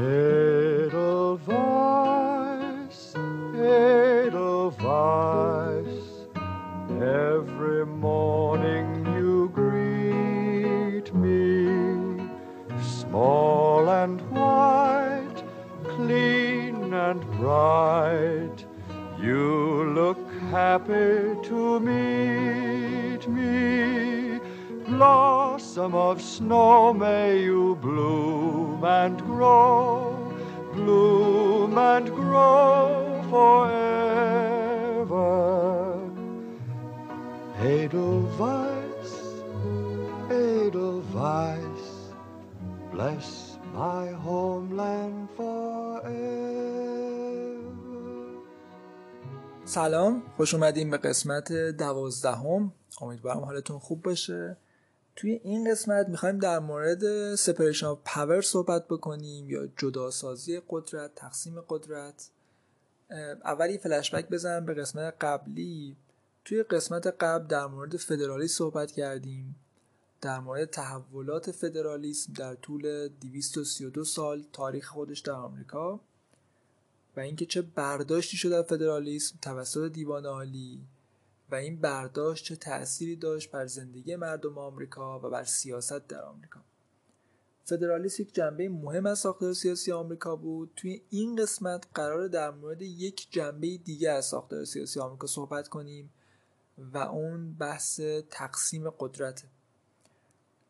へえ。سلام. خوش اومدیم به قسمت دوازدهم. امیدوارم حالتون خوب باشه. توی این قسمت می‌خوایم در مورد separation of power صحبت بکنیم یا جداسازی قدرت تقسیم قدرت. اولی فلشبک بزنم به قسمت قبلی. توی قسمت قبل در مورد فدرالیسم صحبت کردیم. در مورد تحولات فدرالیسم در طول 232 سال تاریخ خودش در آمریکا و اینکه چه برداشتی شده از فدرالیسم توسط دیوان عالی و این برداشت چه تأثیری داشت بر زندگی مردم آمریکا و بر سیاست در آمریکا. فدرالیسم یک جنبه مهم از ساختار سیاسی آمریکا بود. توی این قسمت قرار در مورد یک جنبه دیگه از ساختار سیاسی آمریکا صحبت کنیم و اون بحث تقسیم قدرته.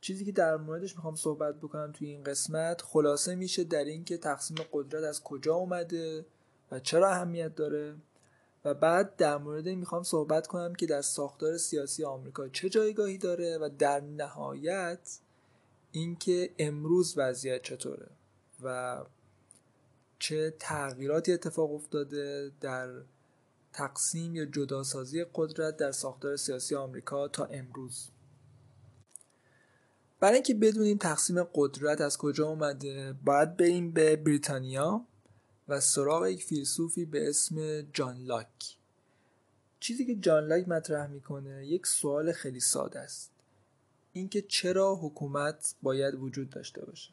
چیزی که در موردش می‌خوام صحبت بکنم توی این قسمت خلاصه میشه در اینکه تقسیم قدرت از کجا اومده و چرا اهمیت داره. و بعد در مورد این می‌خوام صحبت کنم که در ساختار سیاسی آمریکا چه جایگاهی داره و در نهایت اینکه امروز وضعیت چطوره و چه تغییراتی اتفاق افتاده در تقسیم یا جداسازی قدرت در ساختار سیاسی آمریکا تا امروز. برای اینکه بدونیم تقسیم قدرت از کجا اومده باید بریم به بریتانیا و سراغ یک فیلسوفی به اسم جان لاک. چیزی که جان لاک مطرح می‌کنه یک سوال خیلی ساده است. اینکه چرا حکومت باید وجود داشته باشه؟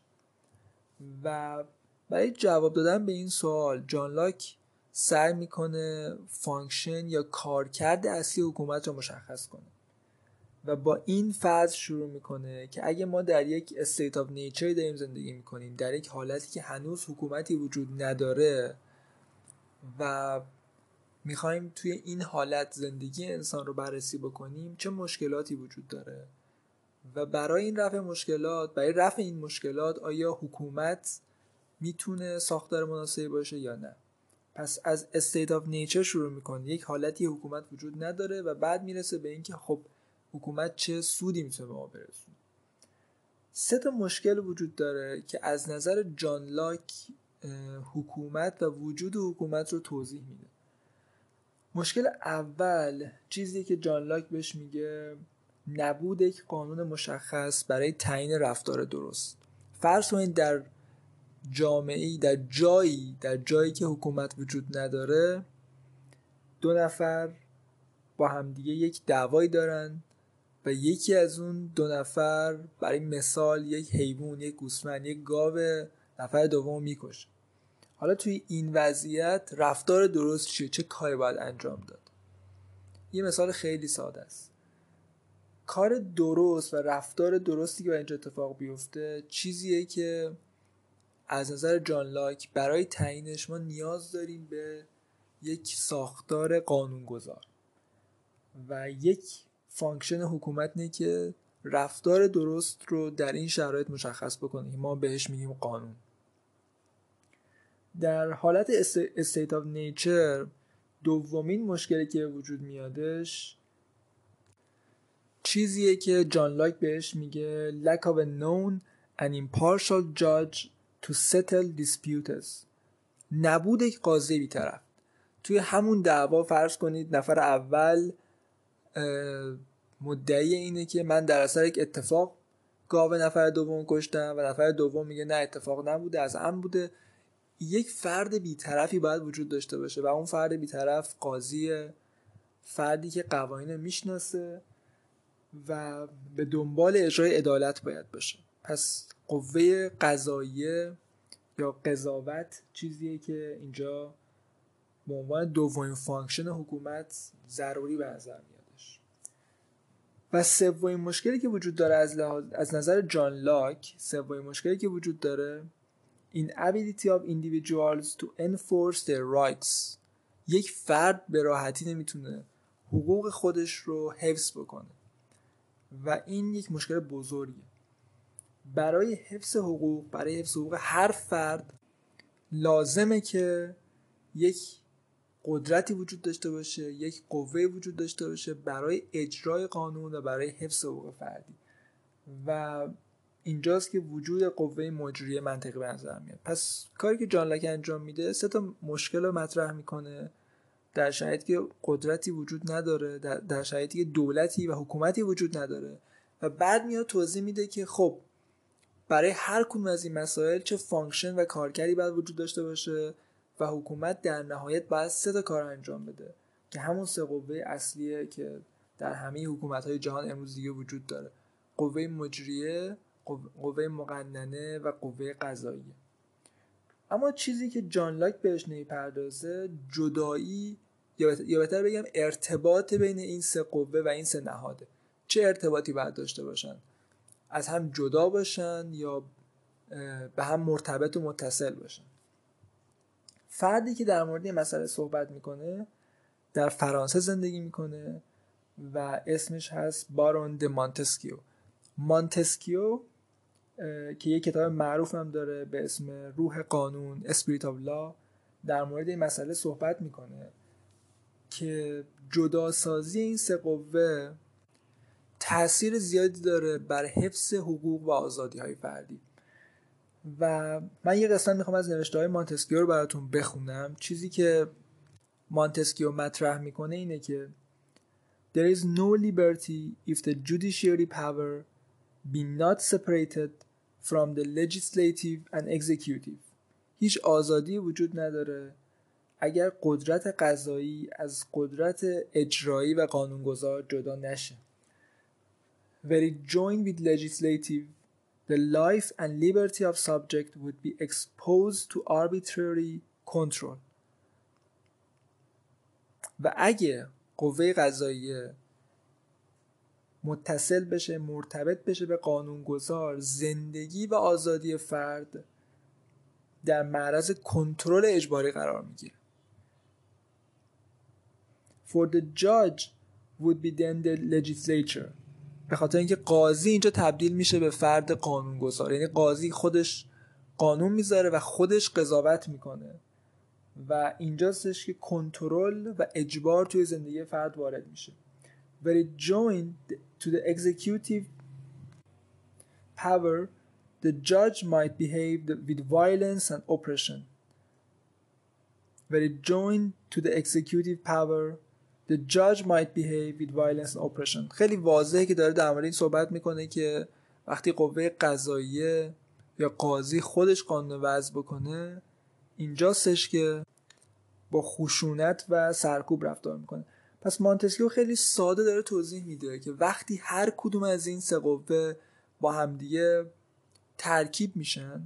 و برای جواب دادن به این سوال جان لاک سعی می‌کنه function یا کارکرد اصلی حکومت رو مشخص کنه. و با این فرض شروع می‌کنه که اگه ما در یک state of nature داریم زندگی می‌کنیم در یک حالتی که هنوز حکومتی وجود نداره و می‌خوایم توی این حالت زندگی انسان رو بررسی بکنیم چه مشکلاتی وجود داره؟ و برای این رفع مشکلات برای رفع این مشکلات آیا حکومت می‌تونه ساختار مناسبی باشه یا نه؟ پس از state of nature شروع می‌کنه. یک حالتی حکومت وجود نداره و بعد می‌رسه به اینکه خب حکومت چه سودی می‌تونه به ما برسونه؟ سه تا مشکل وجود داره که از نظر جان لاک حکومت و وجود حکومت رو توضیح میده. مشکل اول چیزی که جان لاک بهش میگه نبود یک قانون مشخص برای تعیین رفتار درست. فرض کنید در جامعه در جایی در جایی که حکومت وجود نداره دو نفر با همدیگه یک دعوایی دارن و یکی از اون دو نفر برای مثال یک حیوان یک گوسفند یک گاو نفر دوم می‌کشه. حالا توی این وضعیت رفتار درست چیه؟ چه کاری باید انجام داد؟ یه مثال خیلی ساده است. کار درست و رفتار درستی که اینجا اتفاق بیفته چیزیه که از نظر جان لاک برای تعیینش ما نیاز داریم به یک ساختار قانونگذار و یک function حکومت نه که رفتار درست رو در این شرایط مشخص بکنه. ما بهش میگیم قانون. در حالت state of nature دومین مشکلی که وجود میادش چیزیه که جان لاک بهش میگه lack of a known and impartial judge to settle disputes. نبود یک قاضی بیطرف. توی همون دعوا فرض کنید نفر اول مدعی اینه که من در اثر یک اتفاق گاو نفر دوم کشتم و نفر دوم میگه نه اتفاق نبوده از هم بوده. یک فرد بیطرفی باید وجود داشته باشه و اون فرد بیطرف قاضی فردی که قوانین می‌شناسه و به دنبال اجرای عدالت باید باشه. پس قوه قضاییه یا قضاوت چیزیه که اینجا به عنوان دومین function حکومت ضروری به نظر میادش و سومین مشکلی که وجود داره از, از نظر جان لاک سومین مشکلی که وجود داره inability of individuals to enforce their rights. یک فرد به راحتی نمی‌تونه حقوق خودش رو حفظ بکنه. و این یک مشکل بزرگه برای حفظ حقوق برای حفظ حقوق هر فرد لازمه که یک قدرتی وجود داشته باشه یک قوه وجود داشته باشه برای اجرای قانون و برای حفظ حقوق فردی. و اینجاست که وجود قوه مجریه منطقی به نظر میاد. پس کاری که جان لک انجام میده سه تا مشکل رو مطرح می‌کنه در شرایطی که قدرتی وجود نداره در, که دولتی و حکومتی وجود نداره. و بعد میاد توضیح میده که خب برای هر کدوم از این مسائل چه function و کارکردی باید وجود داشته باشه و حکومت در نهایت باید سه تا کار انجام بده که همون سه قوه اصلیه که در همه حکومت های جهان امروز دیگه وجود داره. قوه مجریه قوه مقننه و قوه قضاییه. اما چیزی که جان لاک بهش نمی‌پردازه جدایی یا بهتر بگم ارتباط بین این سه قوه و این سه نهاده. چه ارتباطی باید داشته باشن؟ از هم جدا باشن یا به هم مرتبط و متصل باشن؟ فردی که در مورد این مسئله صحبت می‌کنه در فرانسه زندگی می‌کنه و اسمش هست بارون د مانتسکیو مانتسکیو که یه کتاب معروف هم داره به اسم روح قانون Spirit of Law در مورد این مسئله صحبت می‌کنه که جداسازی این سه قوه تاثیر زیادی داره بر حفظ حقوق و آزادی های فردی. و من یه قسمت می‌خوام از نوشته های مانتسکیو رو براتون بخونم. چیزی که مانتسکیو مطرح می‌کنه اینه که There is no liberty if the judiciary power be not separated from the legislative and executive. هیچ آزادی وجود نداره اگر قدرت قضایی از قدرت اجرایی و قانونگذار جدا نشه. It joined with legislative the life and liberty of subject would be exposed to arbitrary control و اگه قوه قضاییه متصل بشه مرتبط بشه به قانونگذار زندگی و آزادی فرد در معرض کنترل اجباری قرار می‌گیره For the judge would be then the legislature به خاطر اینکه قاضی اینجا تبدیل میشه به فرد قانونگذار. یعنی قاضی خودش قانون می‌ذاره و خودش قضاوت می‌کنه. و اینجاستش که کنترل و اجبار توی زندگی فرد وارد میشه. Where it joined to the executive power, the judge might behave with violence and oppression. Where it joined to the executive power, the judge might behave with violence and oppression. خیلی واضحه که داره در مورد این صحبت می‌کنه که وقتی قوه قضاییه یا قاضی خودش قانون وضع بکنه اینجاستش که با خشونت و سرکوب رفتار می‌کنه پس مانتسکیو خیلی ساده داره توضیح میده که وقتی هر کدوم از این سه قوه با همدیگه ترکیب میشن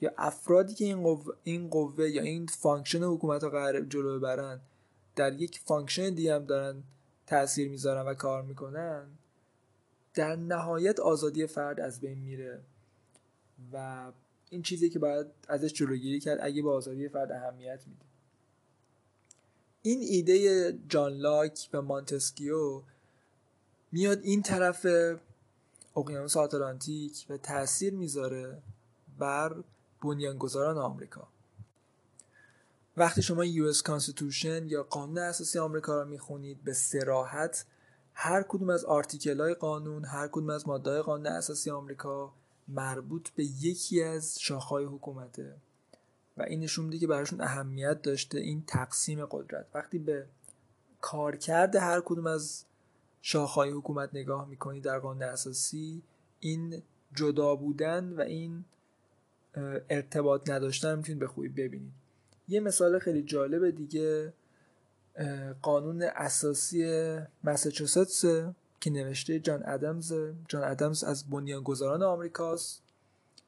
یا افرادی که این قوه, این قوه یا این function حکومت رو قرار جلو ببرن در یک function دیگه هم دارن تاثیر می‌ذارن و کار می‌کنن در نهایت آزادی فرد از بین میره و این چیزی که باید ازش جلوگیری کرد اگه به آزادی فرد اهمیت میده. این ایده جان لاک و مانتسکیو میاد این طرف اقیانوس آتلانتیک و تاثیر می‌ذاره بر بنیانگذاران آمریکا. وقتی شما US Constitution یا قانون اساسی آمریکا رو می‌خونید به صراحت هر کدوم از article های قانون هر کدوم از ماده قانون اساسی آمریکا مربوط به یکی از شاخه‌های حکومته و این نشون میده که براشون اهمیت داشته این تقسیم قدرت. وقتی به کارکرد هر کدوم از شاخهای حکومت نگاه می‌کنی در قانون اساسی این جدا بودن و این ارتباط نداشتن می‌تونید به خوبی ببینید. یه مثال خیلی جالب دیگه قانون اساسی مساچوستس که نوشته جان ادمز جان ادمز از بنیانگذاران آمریکاست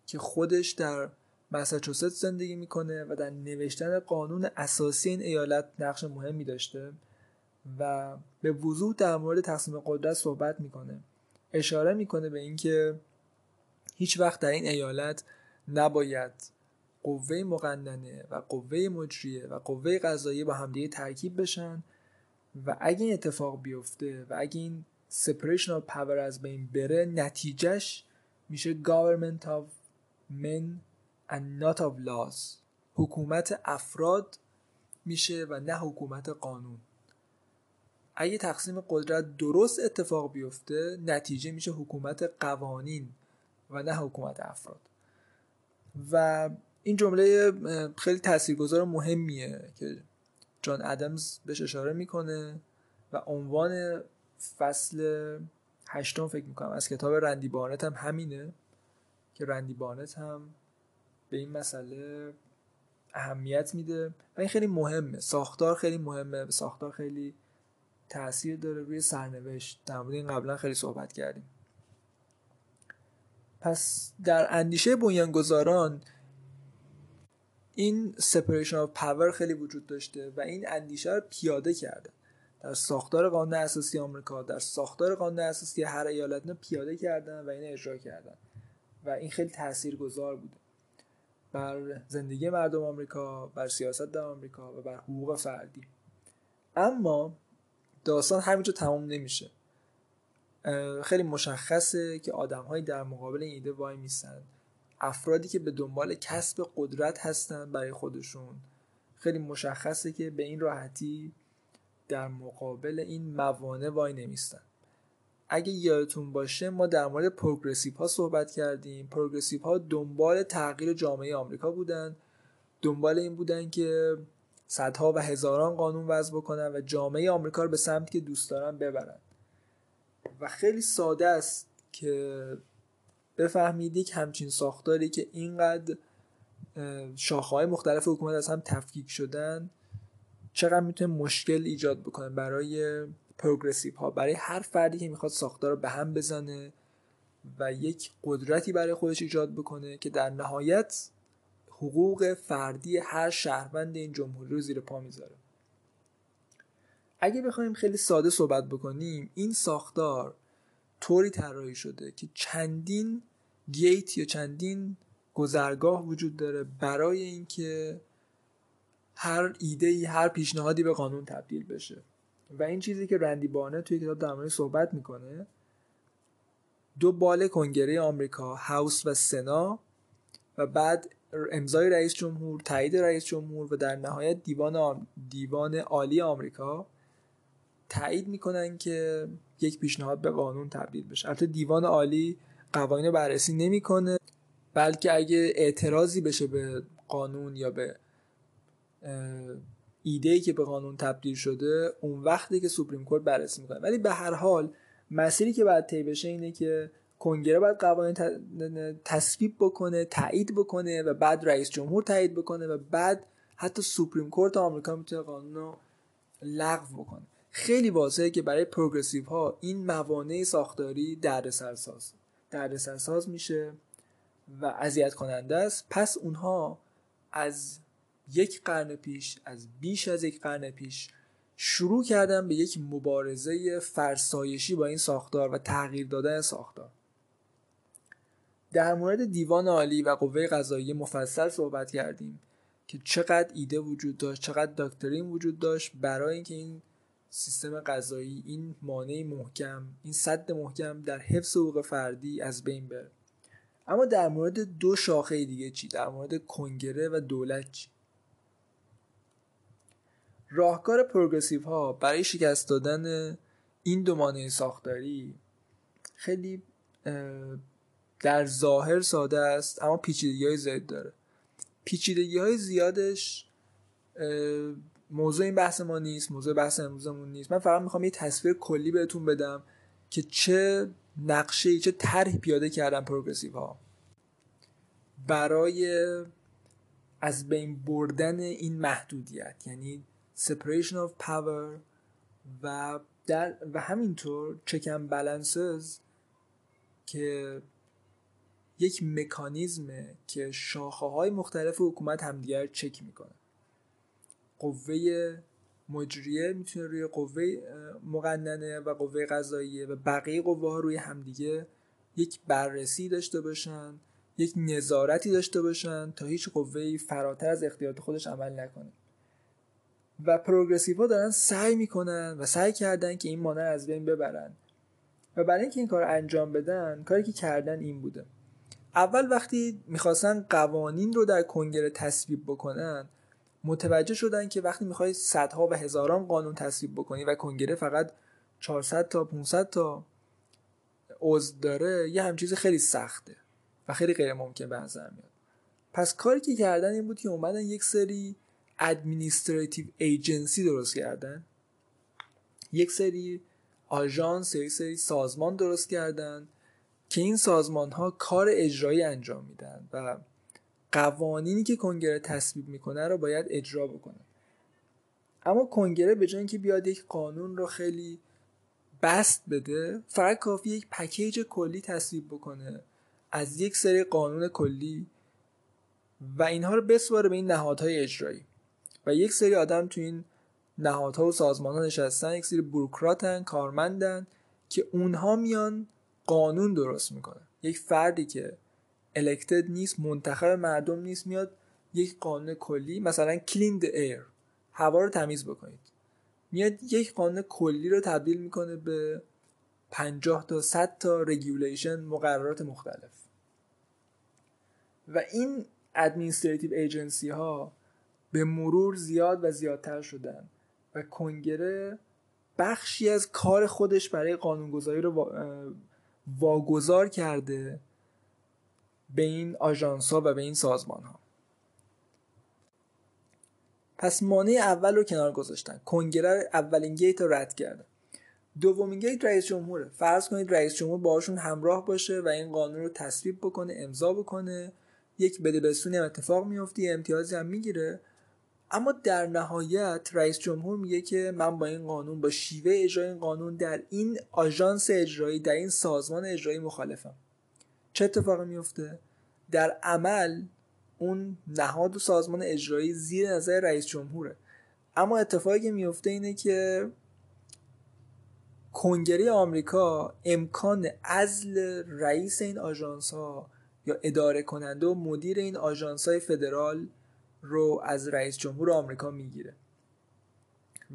که خودش در مساچوست زندگی می‌کنه و در نوشتن قانون اساسی این ایالت نقش مهمی داشته و به وضوح در مورد تقسیم قدرت صحبت می‌کنه. اشاره می‌کنه به اینکه هیچ وقت در این ایالت نباید قوه مقننه و قوه مجریه و قوه قضایی با همدیگه ترکیب بشن و اگه این اتفاق بیفته و اگه این separation of power از بین بره نتیجهش میشه government of men and not of laws. حکومت افراد میشه و نه حکومت قانون. اگه تقسیم قدرت درست اتفاق بیفته نتیجه میشه حکومت قوانین و نه حکومت افراد. و این جمله خیلی تاثیرگذار مهمیه که جان ادمز بهش اشاره می‌کنه و عنوان فصل هشتم فکر می‌کنم از کتاب رندی بانت هم همینه که رندی بارنت هم به این مسئله اهمیت میده و این خیلی مهمه. ساختار خیلی مهمه ساختار خیلی تاثیر داره روی سرنوشت. در مورد این قبلا خیلی صحبت کردیم. پس در اندیشه بنیانگذاران این separation of power خیلی وجود داشته و این اندیشه رو پیاده کرده. در ساختار قانون اساسی آمریکا در ساختار قانون اساسی هر ایالت پیاده کردن و این اجرا کردن. و این خیلی تاثیرگذار بوده. بر زندگی مردم آمریکا بر سیاست در آمریکا و بر حقوق فردی. اما داستان همینجا تمام نمیشه. خیلی مشخصه که آدمهایی در مقابل این ایده وای میسن. افرادی که به دنبال کسب قدرت هستن برای خودشون. خیلی مشخصه که به این راحتی در مقابل این موانع وای نمیستن. اگه یادتون باشه ما در مورد پروگرسیو ها صحبت کردیم. پروگرسیو ها دنبال تغییر جامعه آمریکا بودن. دنبال این بودن که صدها و هزاران قانون وضع بکنن و جامعه آمریکا رو به سمتی که دوست دارن ببرن. و خیلی ساده است که بفهمید یک همچین ساختاری که اینقدر شاخه‌های مختلف حکومت از هم تفکیک شدن چقدر می‌تونه مشکل ایجاد بکنه برای پروگرسیو ها برای هر فردی که می‌خواد ساختار رو به هم بزنه و یک قدرتی برای خودش ایجاد بکنه که در نهایت حقوق فردی هر شهروند این جمهوری رو زیر پا می‌ذاره. اگه بخوایم خیلی ساده صحبت بکنیم این ساختار طوری طراحی شده که چندین گیت یا چندین گذرگاه وجود داره برای اینکه هر ایده ای هر پیشنهادی به قانون تبدیل بشه. و این چیزی که رندی بانه توی کتاب در مورد صحبت می‌کنه دو بال کنگره آمریکا هاوس و سنا و بعد امضای رئیس جمهور تایید رئیس جمهور و در نهایت دیوان دیوان عالی آمریکا تایید می‌کنن که یک پیشنهاد به قانون تبدیل بشه. البته دیوان عالی قوانین بررسی نمی‌کنه بلکه اگه اعتراضی بشه به قانون یا به ایده ای که به قانون تبدیل شده اون وقتی که سوپریم کورت بررسی می‌کنه. ولی به هر حال مسیری که باید طی بشه اینه که کنگره باید قوانین تصویب بکنه تایید بکنه و بعد رئیس جمهور تایید بکنه و بعد حتی سوپریم کورت آمریکا می‌تونه قانون رو لغو بکنه. خیلی واضحه که برای پروگرسیو ها این موانع ساختاری دردسرساز. دردسرساز میشه و اذیت کننده است. پس اونها از یک قرن پیش از بیش از یک قرن پیش شروع کردن به یک مبارزه فرسایشی با این ساختار و تغییر دادن ساختار. در مورد دیوان عالی و قوه قضایی مفصل صحبت کردیم که چقدر ایده وجود داشت چقدر داکترین وجود داشت برای اینکه این سیستم قضایی این مانع محکم این صد محکم در حفظ حقوق فردی از بین بره. اما در مورد دو شاخه دیگه چی؟ در مورد کنگره و دولت چی؟ راهکار پروگرسیو ها برای شکست دادن این دو مانع ساختاری خیلی در ظاهر ساده است اما پیچیدگی های زیاد داره. پیچیدگی های زیادش موضوع این بحث ما نیست موضوع بحث امروزمون نیست. من فقط می‌خوام یه تصویر کلی بهتون بدم که چه نقشه چه طرح پیاده کردن پروگرسیو ها برای از بین بردن این محدودیت یعنی separation of power و در و همینطور and balances که یک مکانیزمه که شاخه های مختلف حکومت همدیگر چک می‌کنه قوه مجریه می‌تونه روی قوه مقننه و قوه قضاییه و بقیه قوه روی همدیگه یک بررسی داشته باشن یک نظارتی داشته باشن تا هیچ قوه فراتر از اختیارات خودش عمل نکنه. و پروگرسیو ها دارن سعی می‌کنن و سعی کردن که این مانع از بین ببرن. و برای اینکه این کار انجام بدن کاری که کردن این بوده. اول وقتی می‌خواستن قوانین رو در کنگره تصویب بکنن متوجه شدن که وقتی می‌خوای صدها و هزاران قانون تصویب بکنی و کنگره فقط 400 تا 500 تا عضو داره یه همچین چیز خیلی سخته و خیلی غیر ممکن به نظر میاد. پس کاری که کردن این بود که اومدن یک سری administrative agency درست کردن. یک سری آژانس یک سری سازمان درست کردن که این سازمان ها کار اجرایی انجام میدن و قوانینی که کنگره تصویب می‌کنه رو باید اجرا بکنه. اما کنگره به جای اینکه بیاد یک قانون رو خیلی بست بده فقط کافی یک پکیج کلی تصویب بکنه. از یک سری قانون کلی و اینها رو بسواره به این نهادهای اجرایی. و یک سری آدم تو این نهادها و سازمان ها نشستن یک سری بروکراتن کارمندن که اونها میان قانون درست می‌کنن. یک فردی که elected نیست منتخب مردم نیست میاد یک قانون کلی مثلا clean air هوا رو تمیز بکنید. میاد یک قانون کلی رو تبدیل می‌کنه به 50 تا 100 تا regulation مقررات مختلف. و این administrative agency ها به مرور زیاد و زیادتر شدن و کنگره بخشی از کار خودش برای قانونگذاری رو واگذار کرده به این آژانس ها و به این سازمان ها پس مانع اول رو کنار گذاشتن. کنگره اولین گیت رو رد کرده دومین گیت رئیس جمهوره. فرض کنید رئیس جمهور باشون همراه باشه و این قانون رو تصویب بکنه امضا بکنه. یک بده بسونی هم اتفاق میفته امتیازی هم می‌گیره. اما در نهایت رئیس جمهور میگه که من با این قانون با شیوه اجرای این قانون در این آژانس اجرایی در این سازمان اجرایی مخالفم. چه اتفاقی میفته در عمل اون نهاد و سازمان اجرایی زیر نظر رئیس جمهوره. اما اتفاقی که میفته اینه که کنگره آمریکا امکان ازل رئیس این آژانس ها یا اداره کننده و مدیر این آژانس های فدرال رو از رئیس جمهور آمریکا می‌گیره.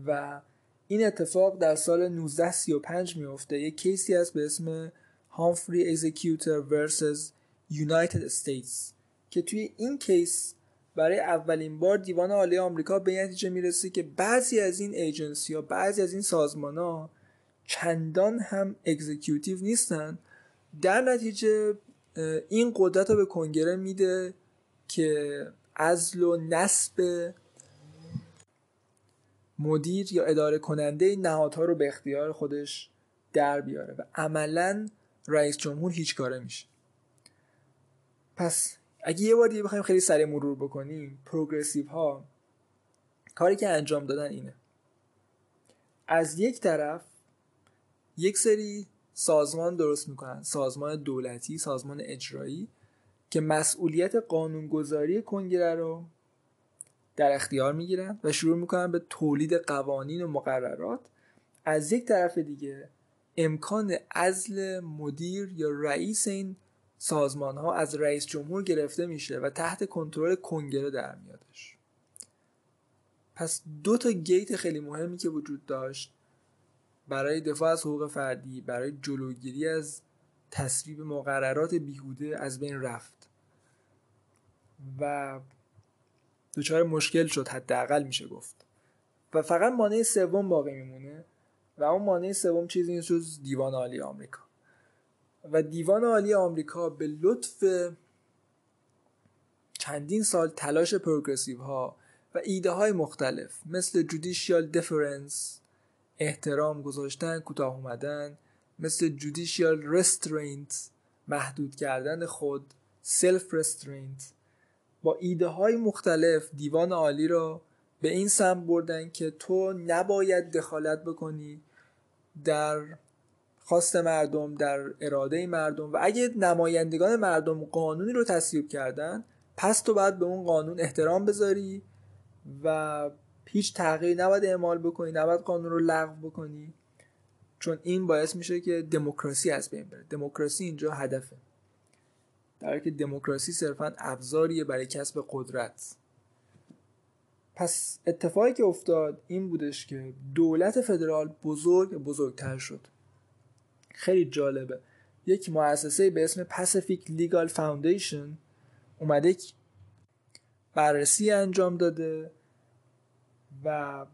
و این اتفاق در سال 1935 میفته یک case ی هست به اسم Humphrey's Executor versus United States که توی این case برای اولین بار دیوان عالی آمریکا به نتیجه می‌رسه که بعضی از این ایجنسی ها بعضی از این سازمان ها چندان هم executive نیستن. در نتیجه این قدرت رو به کنگره میده که ازل و نسب مدیر یا اداره کننده نهادها رو به اختیار خودش در بیاره و عملا رئیس جمهور هیچ کاره میشه. پس اگه یه بار دیگه بخوایم خیلی سریع مرور بکنیم پروگرسیو ها کاری که انجام دادن اینه. از یک طرف یک سری سازمان درست می‌کنن. سازمان دولتی سازمان اجرایی که مسئولیت قانونگذاری کنگره رو در اختیار می‌گیرن و شروع می‌کنن به تولید قوانین و مقررات. از یک طرف دیگه امکان ازل مدیر یا رئیس این سازمان ها از رئیس جمهور گرفته میشه و تحت کنترل کنگره در میادش. پس دو تا گیت خیلی مهمی که وجود داشت برای دفاع از حقوق فردی برای جلوگیری از تصویب مقررات بیهوده از بین رفت و دچار مشکل شد حداقل میشه گفت. و فقط مانع سوم باقی میمونه. و اون مانع سوم چیزی نیست جز دیوان عالی آمریکا. و دیوان عالی آمریکا به لطف چندین سال تلاش progressive ها و ایده های مختلف مثل judicial deference احترام گذاشتن کوتاه اومدن مثل judicial restraint محدود کردن خود self restraint با ایده های مختلف دیوان عالی را به این سمت بردن که تو نباید دخالت بکنی در خواست مردم در اراده مردم و اگه نمایندگان مردم قانونی رو تصویب کردن پس تو باید به اون قانون احترام بذاری و هیچ تغییری نباید اعمال بکنی نباید قانون رو لغو بکنی چون این باعث میشه که دموکراسی از بین بره. دموکراسی اینجا هدفه. در که دموکراسی صرفا ابزاریه برای کسب قدرت. پس اتفاقی که افتاد این بودش که دولت فدرال بزرگ بزرگتر شد. خیلی جالبه. یک مؤسسه به اسم Pacific Legal Foundation اومده بررسی انجام داده و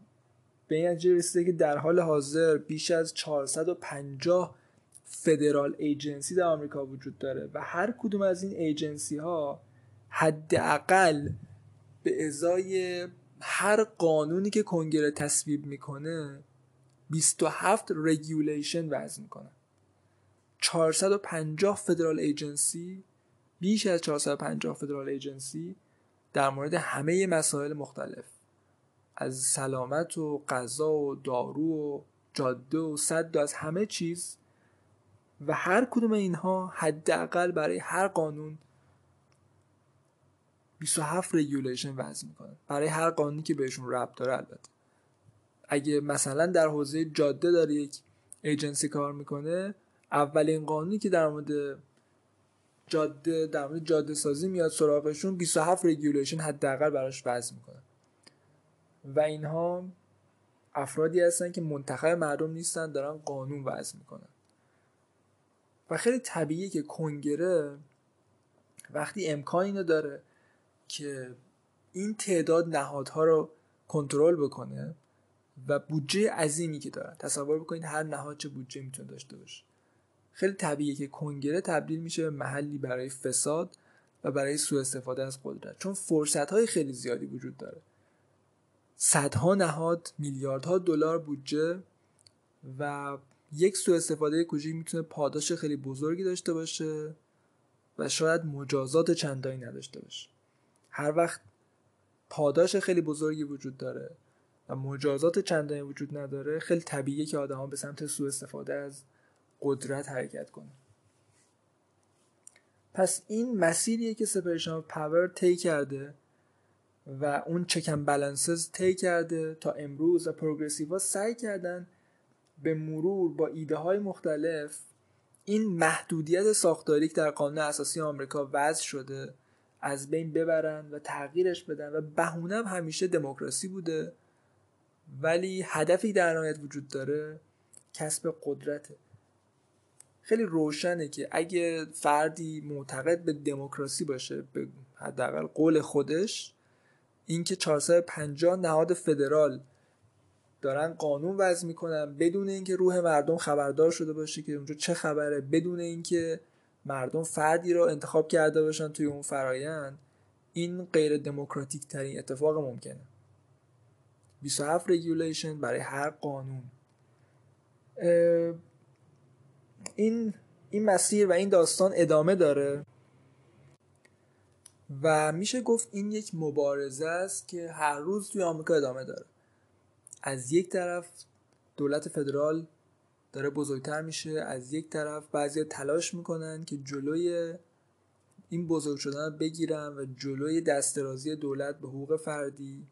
به این رسیده که در حال حاضر بیش از 450 فدرال ایجنسی در آمریکا وجود داره و هر کدوم از این ایجنسی ها حداقل به ازای هر قانونی که کنگره تصویب می‌کنه 27 regulation وضع می‌کنه. 450 federal agency بیش از 450 federal agency در مورد همه مسائل مختلف. از سلامت و غذا و دارو و جاده و صد از همه چیز. و هر کدوم اینها حداقل برای هر قانون 27 regulation وضع می‌کنن برای هر قانونی که بهشون ربط داره البته. اگه مثلا در حوزه جاده داره یک ایجنسی کار می‌کنه اولین قانونی که در مورد جاده در مورد جاده سازی میاد سراغشون 27 رگولیشن حداقل براش وضع می‌کنن و اینها افرادی هستن که منتخب مردم نیستن دارن قانون وضع می‌کنن. و خیلی طبیعیه که کنگره وقتی امکان اینو داره که این تعداد نهادها رو کنترل بکنه و بودجه عظیمی که داره تصور بکنید هر نهاد چه بودجه می‌تونه داشته باشه. خیلی طبیعیه که کنگره تبدیل میشه به محلی برای فساد و برای سوء استفاده از قدرت. چون فرصت های خیلی زیادی وجود داره. صدها نهاد میلیاردها دلار بودجه و یک سوء استفاده کوچیک می‌تونه پاداش خیلی بزرگی داشته باشه و شاید مجازات چندانی نداشته باشه. هر وقت پاداش خیلی بزرگی وجود داره و مجازات چندانی وجود نداره خیلی طبیعیه که آدم ها به سمت سوء استفاده از قدرت حرکت کنه پس این مسیریه که سپریشن پاور طی کرده و اون چکن بلنسز طی کرده تا امروز و سعی کردن به مرور با ایده های مختلف این محدودیت ساختاری در قانون اساسی آمریکا وضع شده از بین ببرن و تغییرش بدن و بهونه همیشه دموکراسی بوده. ولی هدفی در نهایت وجود داره کسب قدرته. خیلی روشنه که اگه فردی معتقد به دموکراسی باشه به حداقل قول خودش اینکه 450 نهاد فدرال دارن قانون وضع می‌کنن بدون اینکه روح مردم خبردار شده باشه که اونجا چه خبره بدون اینکه مردم فردی رو انتخاب کرده باشن توی اون فرایند این غیر دموکراتیک ترین اتفاق ممکنه. 27 رگولیشن برای هر قانون. این این مسیر و این داستان ادامه داره و میشه گفت این یک مبارزه است که هر روز توی آمریکا ادامه داره. از یک طرف دولت فدرال داره بزرگتر میشه. از یک طرف بعضی تلاش می‌کنن که جلوی این بزرگ شدن رو بگیرن و جلوی دسترازی دولت به حقوق فردی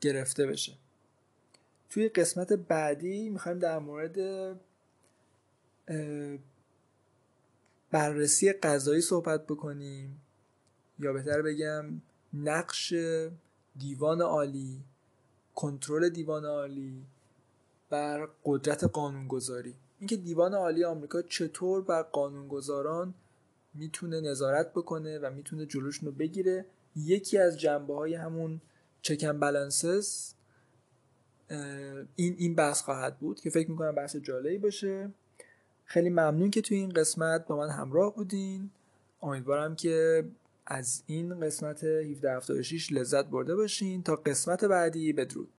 گرفته بشه. توی قسمت بعدی می‌خوایم در مورد بررسی قضایی صحبت بکنیم. یا بهتر بگم نقش دیوان عالی کنترل دیوان عالی بر قدرت قانونگذاری. اینکه دیوان عالی آمریکا چطور بر قانونگذاران می‌تونه نظارت بکنه و می‌تونه جلوشون رو بگیره یکی از جنبه های همون چکن بلنسز این این بحث خواهد بود که فکر می‌کنم بحث جالبی باشه. خیلی ممنون که توی این قسمت با من همراه بودین. امیدوارم که از این قسمت 1776 لذت برده باشین. تا قسمت بعدی بدرود.